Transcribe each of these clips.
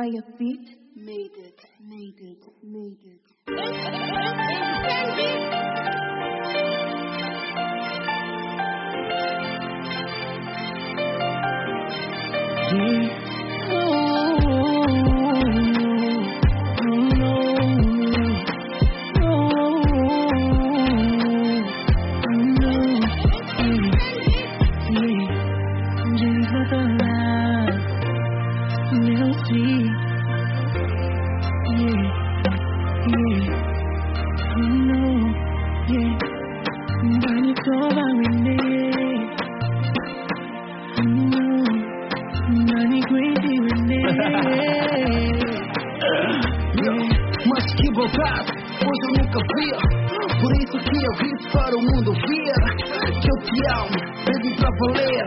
Fire Beat made it, made it, made it. Mas que bobagem, pois eu nunca via. Por isso que eu grito para o mundo ver Que eu te amo, baby pra valer.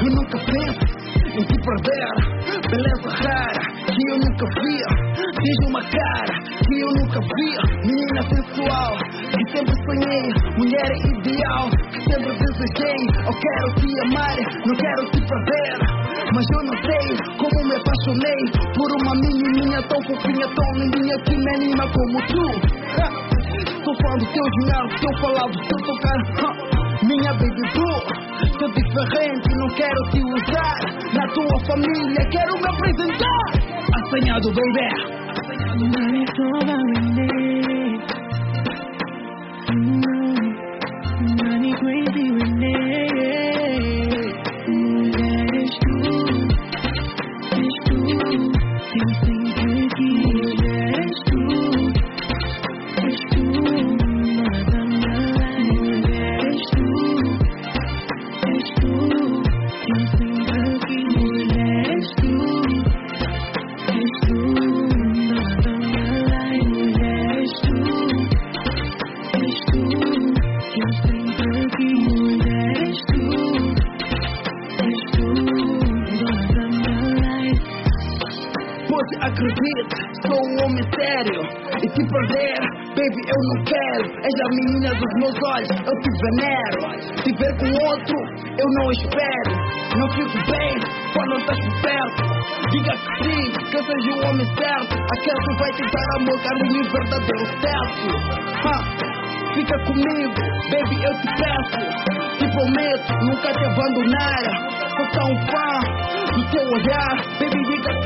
E nunca penso em te perder. Beleza rara, que eu nunca via. Diz uma cara, que eu nunca via Mulher ideal, sempre desejei Eu quero te amar, não quero te perder mas eu não sei como me apaixonei por uma menininha tão fofinha, tão lindinha que me anima como tu. Ha! Sou fã do teu ginásio, teu falado, teu tocar. Ha! Minha baby blue, sou diferente, não quero te usar. Na tua família quero me apresentar. Assanhado, baby. Acredite, sou um homem sério. E te perder, baby, eu não quero. És a menina dos meus olhos, eu te venero. Te ver com outro, eu não espero. Não fico bem quando estás por perto Diga que sim, que eu seja o homem certo. Aquele que vai tentar amor, carinho e verdadeiro sexo Ha, Fica comigo, baby, eu te peço. Te prometo nunca te abandonar. Sou tão fã do teu olhar. Baby, diga que